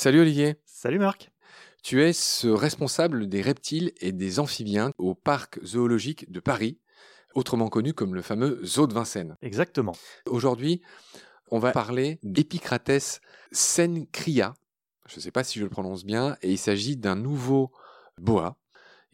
Salut Olivier. Salut Marc. Tu es ce responsable des reptiles et des amphibiens au parc zoologique de Paris, autrement connu comme le fameux zoo de Vincennes. Exactement. Aujourd'hui, on va parler d'Epicrates sencria. Je ne sais pas si je le prononce bien, et il s'agit d'un nouveau boa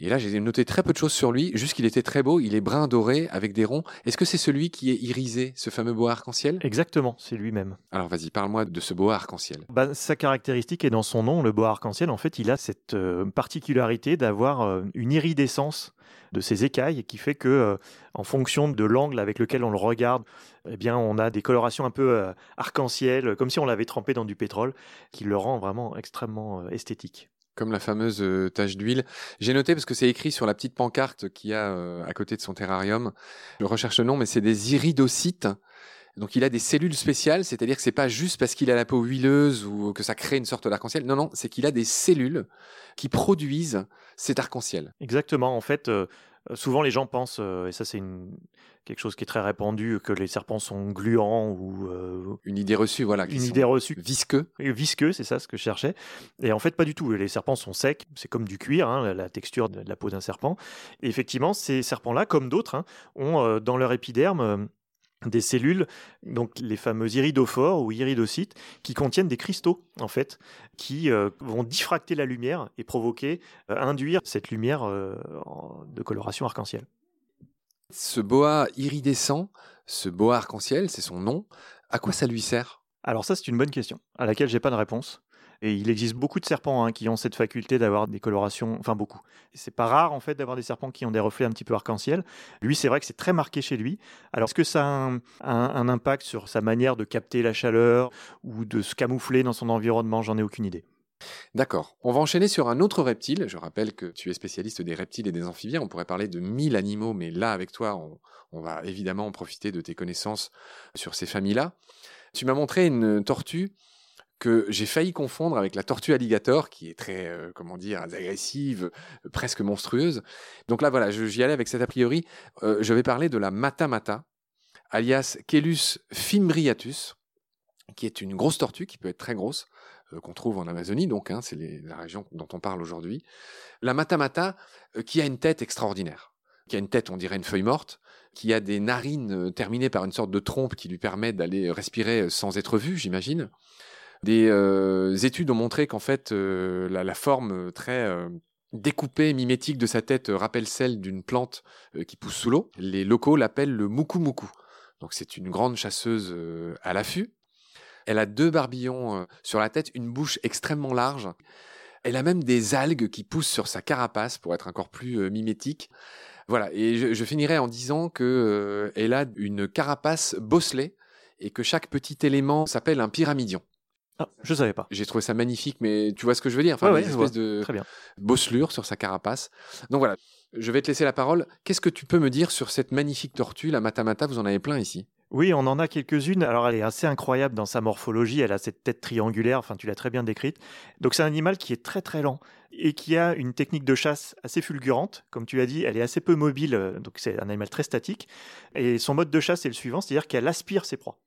et là, j'ai noté très peu de choses sur lui, juste qu'il était très beau, il est brun doré avec des ronds. Est-ce que c'est celui qui est irisé, ce fameux boa arc-en-ciel? Exactement, c'est lui-même. Alors vas-y, parle-moi de ce boa arc-en-ciel. Bah, sa caractéristique est dans son nom, le boa arc-en-ciel. En fait, il a cette euh, particularité d'avoir euh, une iridescence de ses écailles qui fait que, euh, en fonction de l'angle avec lequel on le regarde, eh bien, on a des colorations un peu arc-en-ciel, comme si on l'avait trempé dans du pétrole, qui le rend vraiment extrêmement esthétique comme la fameuse euh, tache d'huile. J'ai noté parce que c'est écrit sur la petite pancarte qu'il y a euh, à côté de son terrarium. Je recherche le nom, mais c'est des iridocytes. Donc il a des cellules spéciales, c'est-à-dire que c'est pas juste parce qu'il a la peau huileuse ou que ça crée une sorte d'arc-en-ciel. Non, non, c'est qu'il a des cellules qui produisent cet arc-en-ciel. Exactement. En fait, euh, souvent les gens pensent, et ça c'est quelque chose qui est très répandu, que les serpents sont gluants ou une idée reçue, voilà. Une idée reçue. Visqueux. Visqueux, c'est ça ce que je cherchais. Et en fait, pas du tout. Les serpents sont secs, c'est comme du cuir, hein, la texture de la peau d'un serpent. Et effectivement, ces serpents-là, comme d'autres, hein, ont dans leur épiderme des cellules, donc les fameux iridophores ou iridocytes, qui contiennent des cristaux, en fait, qui euh, vont diffracter la lumière et provoquer, euh, induire cette lumière euh, de coloration arc-en-ciel. Ce boa iridescent, ce boa arc-en-ciel, c'est son nom, à quoi ça lui sert? Alors ça, c'est une bonne question, à laquelle j'ai pas de réponse. Et il existe beaucoup de serpents hein, qui ont cette faculté d'avoir des colorations, enfin beaucoup. C'est pas rare en fait d'avoir des serpents qui ont des reflets un petit peu arc-en-ciel. Lui, c'est vrai que c'est très marqué chez lui. Alors, est-ce que ça a un, impact sur sa manière de capter la chaleur ou de se camoufler dans son environnement? J'en ai aucune idée. D'accord. On va enchaîner sur un autre reptile. Je rappelle que tu es spécialiste des reptiles et des amphibiens. On pourrait parler de mille animaux, mais là, avec toi, on, on va évidemment profiter de tes connaissances sur ces familles-là. Tu m'as montré une tortue que j'ai failli confondre avec la tortue alligator, qui est très, euh, comment dire, agressive, euh, presque monstrueuse. Donc là, voilà, j'y allais avec cet a priori. Euh, je vais parler de la matamata, alias Kelus fimbriatus, qui est une grosse tortue, qui peut être très grosse, qu'on trouve en Amazonie, donc hein, c'est la région dont on parle aujourd'hui. La matamata, qui a une tête extraordinaire, qui a une tête, on dirait une feuille morte, qui a des narines terminées par une sorte de trompe qui lui permet d'aller respirer sans être vu, j'imagine. Des euh, études ont montré qu'en fait, euh, la, forme très euh, découpée, mimétique de sa tête rappelle celle d'une plante qui pousse sous l'eau. Les locaux l'appellent le muku. Donc c'est une grande chasseuse à l'affût. Elle a deux barbillons sur la tête, une bouche extrêmement large. Elle a même des algues qui poussent sur sa carapace pour être encore plus mimétique. Voilà, et je, finirai en disant qu'elle a une carapace bosselée et que chaque petit élément s'appelle un pyramidion. Ah, je savais pas. J'ai trouvé ça magnifique, mais tu vois ce que je veux dire Enfin, une espèce de Très bien. bosselure sur sa carapace. Donc voilà, je vais te laisser la parole. Qu'est-ce que tu peux me dire sur cette magnifique tortue, la Matamata? Vous en avez plein ici. Oui, on en a quelques-unes. Alors, elle est assez incroyable dans sa morphologie. Elle a cette tête triangulaire. Enfin, tu l'as très bien décrite. Donc, c'est un animal qui est très très lent et qui a une technique de chasse assez fulgurante. Comme tu as dit, elle est assez peu mobile. Donc, c'est un animal très statique. Et son mode de chasse est le suivant, c'est-à-dire qu'elle aspire ses proies.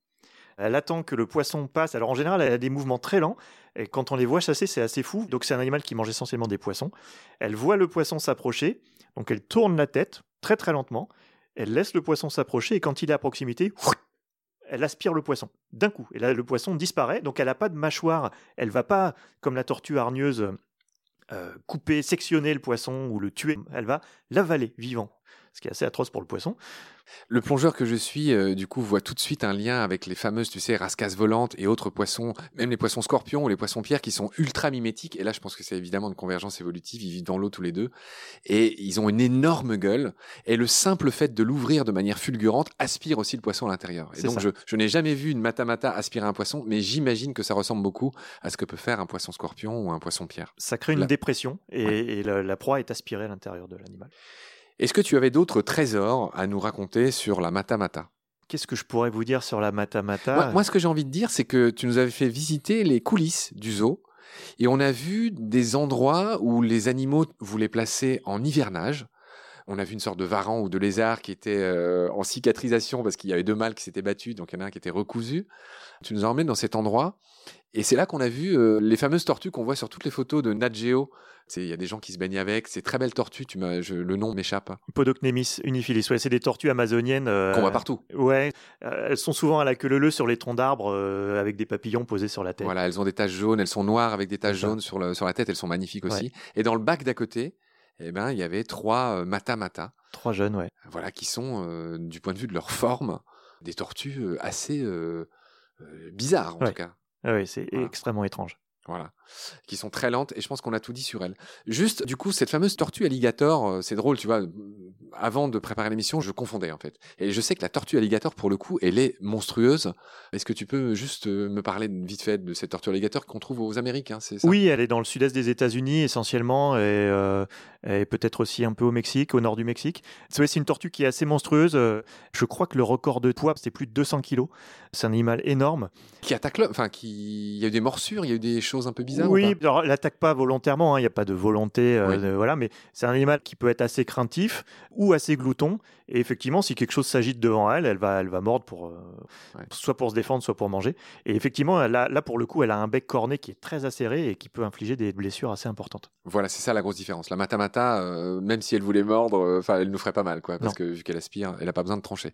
Elle attend que le poisson passe. Alors en général, elle a des mouvements très lents. Et quand on les voit chasser, c'est assez fou. Donc c'est un animal qui mange essentiellement des poissons. Elle voit le poisson s'approcher. Donc elle tourne la tête très très lentement. Elle laisse le poisson s'approcher. Et quand il est à proximité, elle aspire le poisson d'un coup. Et là, le poisson disparaît. Donc elle n'a pas de mâchoire. Elle va pas, comme la tortue hargneuse, euh, couper, sectionner le poisson ou le tuer. Elle va l'avaler vivant ce qui est assez atroce pour le poisson. Le plongeur que je suis, euh, du coup, voit tout de suite un lien avec les fameuses, tu sais, rascasses volantes et autres poissons, même les poissons scorpions ou les poissons pierres qui sont ultra mimétiques. Et là, je pense que c'est évidemment une convergence évolutive. Ils vivent dans l'eau tous les deux. Et ils ont une énorme gueule. Et le simple fait de l'ouvrir de manière fulgurante aspire aussi le poisson à l'intérieur. Et donc, je, n'ai jamais vu une matamata aspirer un poisson, mais j'imagine que ça ressemble beaucoup à ce que peut faire un poisson scorpion ou un poisson pierre. Ça crée une dépression et, la proie est aspirée à l'intérieur de l'animal. Est-ce que tu avais d'autres trésors à nous raconter sur la Matamata? Qu'est-ce que je pourrais vous dire sur la Matamata? Moi, ce que j'ai envie de dire, c'est que tu nous avais fait visiter les coulisses du zoo et on a vu des endroits où les animaux voulaient placer en hivernage. On a vu une sorte de varan ou de lézard qui était euh, en cicatrisation parce qu'il y avait deux mâles qui s'étaient battus, donc il y en a un qui était recousu. Tu nous as emmenés dans cet endroit Et c'est là qu'on a vu euh, les fameuses tortues qu'on voit sur toutes les photos de Nat Geo. Il y a des gens qui se baignent avec. C'est très belles tortues. Tu je, le nom m'échappe. Podocnemis unifilis. Ouais, c'est des tortues amazoniennes. Euh, qu'on voit partout. Ouais. Euh, elles sont souvent à la queue leu sur les troncs d'arbres avec des papillons posés sur la tête. Voilà, elles ont des taches jaunes. Elles sont noires avec des taches jaunes sur, le, sur la tête. Elles sont magnifiques aussi. Et dans le bac d'à côté, eh ben, il y avait trois mata mata. Trois jeunes, ouais. Voilà, qui sont, du point de vue de leur forme, des tortues assez bizarres, en tout cas. Ah oui, c'est extrêmement étrange. Voilà. Qui sont très lentes et je pense qu'on a tout dit sur elles. Juste, du coup, cette fameuse tortue alligator, euh, c'est drôle, tu vois. Avant de préparer l'émission, je confondais en fait. Et je sais que la tortue alligator, pour le coup, elle est monstrueuse. Est-ce que tu peux juste euh, me parler vite fait de cette tortue alligator qu'on trouve aux Amériques hein, Oui, elle est dans le sud-est des États-Unis essentiellement et, euh, et peut-être aussi un peu au Mexique, au nord du Mexique. C'est une tortue qui est assez monstrueuse. Je crois que le record de poids, c'est plus de 200 kilos. C'est un animal énorme. Qui attaque l'homme. Enfin, qui... il y a eu des morsures, il y a eu des choses un peu bizarres Oui, alors elle n'attaque pas volontairement, hein, il n'y a pas de volonté, euh, voilà, mais c'est un animal qui peut être assez craintif ou assez glouton. Et effectivement, si quelque chose s'agite devant elle, elle va, elle va mordre pour, euh, soit pour se défendre, soit pour manger. Et effectivement, là, là, pour le coup, elle a un bec corné qui est très acéré et qui peut infliger des blessures assez importantes. Voilà, c'est ça la grosse différence. La matamata, euh, même si elle voulait mordre, enfin, elle nous ferait pas mal, quoi, parce que vu qu'elle aspire, elle n'a pas besoin de trancher.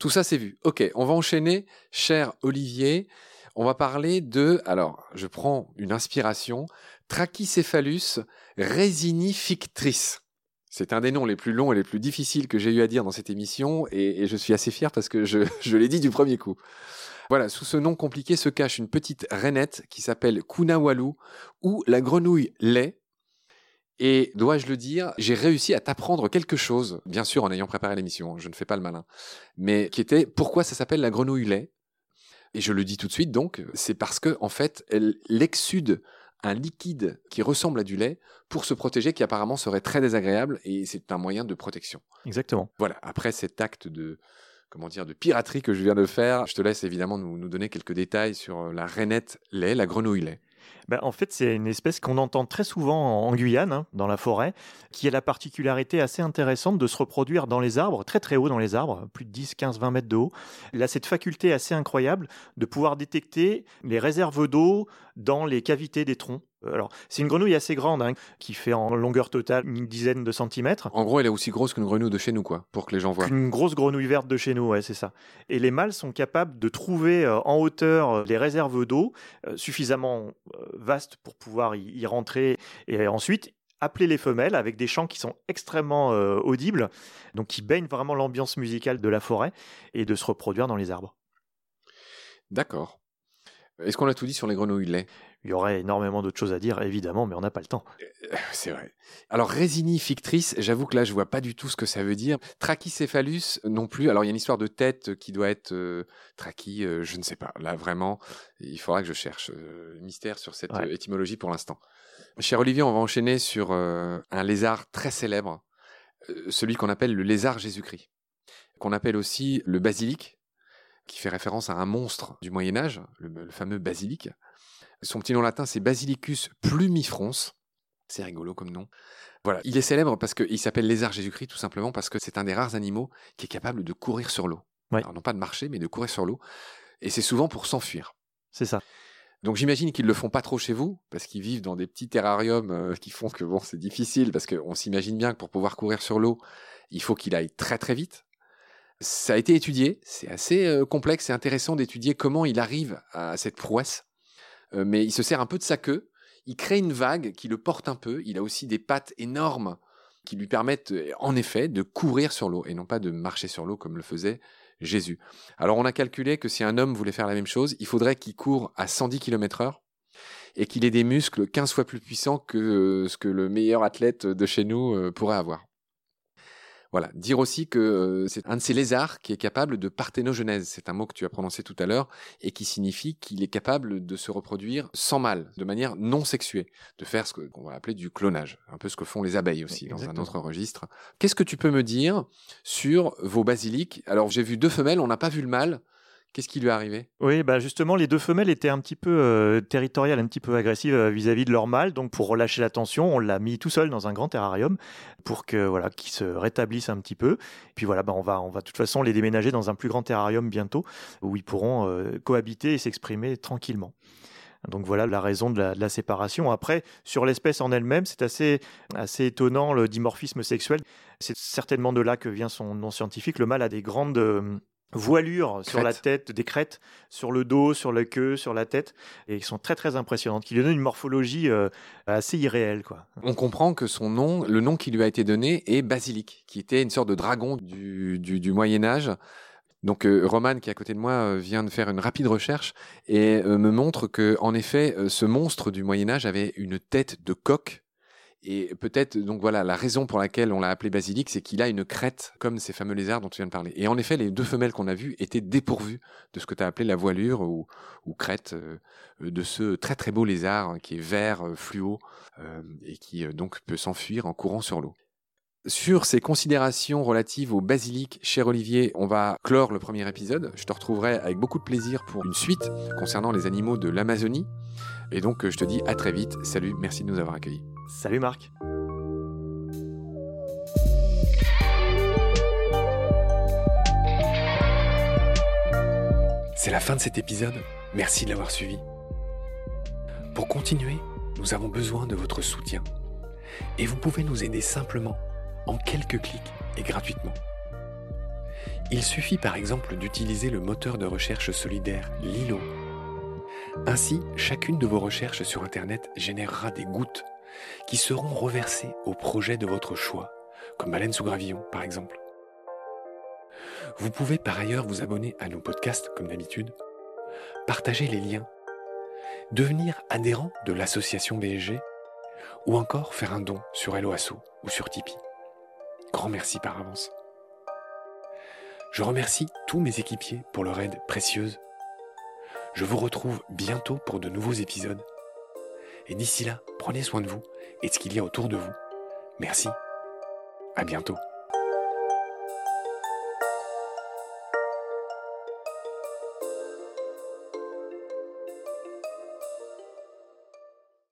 Tout ça, c'est vu. Ok, on va enchaîner, cher Olivier. On va parler de, alors, je prends une inspiration, Trachycephalus resinifictris. C'est un des noms les plus longs et les plus difficiles que j'ai eu à dire dans cette émission, et, je suis assez fier parce que je, l'ai dit du premier coup. Voilà, sous ce nom compliqué se cache une petite rainette qui s'appelle Kunawalu, ou la grenouille lait. Et dois-je le dire, j'ai réussi à t'apprendre quelque chose, bien sûr en ayant préparé l'émission, je ne fais pas le malin, mais qui était pourquoi ça s'appelle la grenouille lait. Et je le dis tout de suite, donc, c'est parce que en fait, elle exude un liquide qui ressemble à du lait pour se protéger, qui apparemment serait très désagréable, et c'est un moyen de protection. Exactement. Voilà. Après cet acte de comment dire de piraterie que je viens de faire, je te laisse évidemment nous, nous donner quelques détails sur la rainette lait, la grenouille lait. Ben, en fait, c'est une espèce qu'on entend très souvent en Guyane, hein, dans la forêt, qui a la particularité assez intéressante de se reproduire dans les arbres, très très haut dans les arbres, plus de 10, 15, 20 mètres de haut. Elle a cette faculté assez incroyable de pouvoir détecter les réserves d'eau dans les cavités des troncs. Alors, c'est une grenouille assez grande, hein, qui fait en longueur totale une dizaine de centimètres. En gros, elle est aussi grosse qu'une grenouille de chez nous, quoi, pour que les gens voient. Une grosse grenouille verte de chez nous, ouais, c'est ça. Et les mâles sont capables de trouver euh, en hauteur euh, les réserves d'eau euh, suffisamment vastes pour pouvoir y, rentrer et ensuite appeler les femelles avec des chants qui sont extrêmement audibles, donc qui baignent vraiment l'ambiance musicale de la forêt et de se reproduire dans les arbres. D'accord. Est-ce qu'on a tout dit sur les grenouilles de lait il y aurait énormément d'autres choses à dire, évidemment, mais on n'a pas le temps. Euh, c'est vrai. Alors, résinifictrice, j'avoue que là, je vois pas du tout ce que ça veut dire. Trachycéphalus non plus. Alors, il y a une histoire de tête qui doit être euh, trachy, euh, je ne sais pas. Là, vraiment, il faudra que je cherche. mystère sur cette étymologie pour l'instant. Cher Olivier, on va enchaîner sur un lézard très célèbre, celui qu'on appelle le lézard Jésus-Christ, qu'on appelle aussi le basilic, qui fait référence à un monstre du Moyen Âge, le, le fameux basilic. Son petit nom latin, c'est Basilicus plumifrons. C'est rigolo comme nom. Voilà, il est célèbre parce qu'il s'appelle lézard Jésus-Christ tout simplement parce que c'est un des rares animaux qui est capable de courir sur l'eau. Alors non pas de marcher, mais de courir sur l'eau. Et c'est souvent pour s'enfuir. C'est ça. Donc j'imagine qu'ils le font pas trop chez vous parce qu'ils vivent dans des petits terrariums euh, qui font que bon c'est difficile parce qu'on s'imagine bien que pour pouvoir courir sur l'eau, il faut qu'il aille très très vite. Ça a été étudié, c'est assez complexe et intéressant d'étudier comment il arrive à cette prouesse. Mais il se sert un peu de sa queue, il crée une vague qui le porte un peu, il a aussi des pattes énormes qui lui permettent en effet de courir sur l'eau et non pas de marcher sur l'eau comme le faisait Jésus. Alors on a calculé que si un homme voulait faire la même chose, il faudrait qu'il court à 110 km heure et qu'il ait des muscles 15 fois plus puissants que ce que le meilleur athlète de chez nous pourrait avoir. Voilà, dire aussi que euh, c'est un de ces lézards qui est capable de parthénogenèse, c'est un mot que tu as prononcé tout à l'heure, et qui signifie qu'il est capable de se reproduire sans mâle, de manière non sexuée, de faire ce qu'on va appeler du clonage, un peu ce que font les abeilles aussi, dans un autre registre. Qu'est-ce que tu peux me dire sur vos basiliques? Alors j'ai vu deux femelles, on n'a pas vu le mâle. Qu'est-ce qui lui est arrivé? Oui, bah justement, les deux femelles étaient un petit peu euh, territoriales, un petit peu agressives euh, vis-à-vis de leur mâle. Donc, pour relâcher la tension, on l'a mis tout seul dans un grand terrarium pour que voilà, qu'ils se rétablissent un petit peu. Et puis voilà, bah, on va, on va de toute façon les déménager dans un plus grand terrarium bientôt, où ils pourront euh, cohabiter et s'exprimer tranquillement. Donc voilà la raison de la, séparation. Après, sur l'espèce en elle-même, c'est assez, assez étonnant le dimorphisme sexuel. C'est certainement de là que vient son nom scientifique. Le mâle a des grandes voilures sur la tête, des crêtes sur le dos, sur la queue, sur la tête, et qui sont très très impressionnantes, qui lui donnent une morphologie euh, assez irréelle. Quoi. On comprend que son nom, le nom qui lui a été donné est Basilic, qui était une sorte de dragon du, du, Moyen Âge. Donc euh, Roman, qui est à côté de moi, euh, vient de faire une rapide recherche et me montre que, en effet, ce monstre du Moyen Âge avait une tête de coq et peut-être, donc voilà, la raison pour laquelle on l'a appelé basilic, c'est qu'il a une crête comme ces fameux lézards dont tu viens de parler. Et en effet, les deux femelles qu'on a vues étaient dépourvues de ce que tu as appelé la voilure ou, crête euh, de ce très très beau lézard qui est vert euh, fluo euh, et qui donc peut s'enfuir en courant sur l'eau. Sur ces considérations relatives au basilic, cher Olivier, on va clore le premier épisode. Je te retrouverai avec beaucoup de plaisir pour une suite concernant les animaux de l'Amazonie. Et donc, je te dis à très vite. Salut, merci de nous avoir accueillis. Salut Marc. C'est la fin de cet épisode. Merci de l'avoir suivi. Pour continuer, nous avons besoin de votre soutien. Et vous pouvez nous aider simplement, en quelques clics et gratuitement. Il suffit par exemple d'utiliser le moteur de recherche solidaire Lilo. Ainsi, chacune de vos recherches sur Internet générera des gouttes qui seront reversés au projet de votre choix, comme Baleine sous gravillon par exemple. Vous pouvez par ailleurs vous abonner à nos podcasts comme d'habitude, partager les liens, devenir adhérent de l'association BSG ou encore faire un don sur Helloasso ou sur Tipeee. Grand merci par avance. Je remercie tous mes équipiers pour leur aide précieuse. Je vous retrouve bientôt pour de nouveaux épisodes et d'ici là, prenez soin de vous et de ce qu'il y a autour de vous. Merci. À bientôt.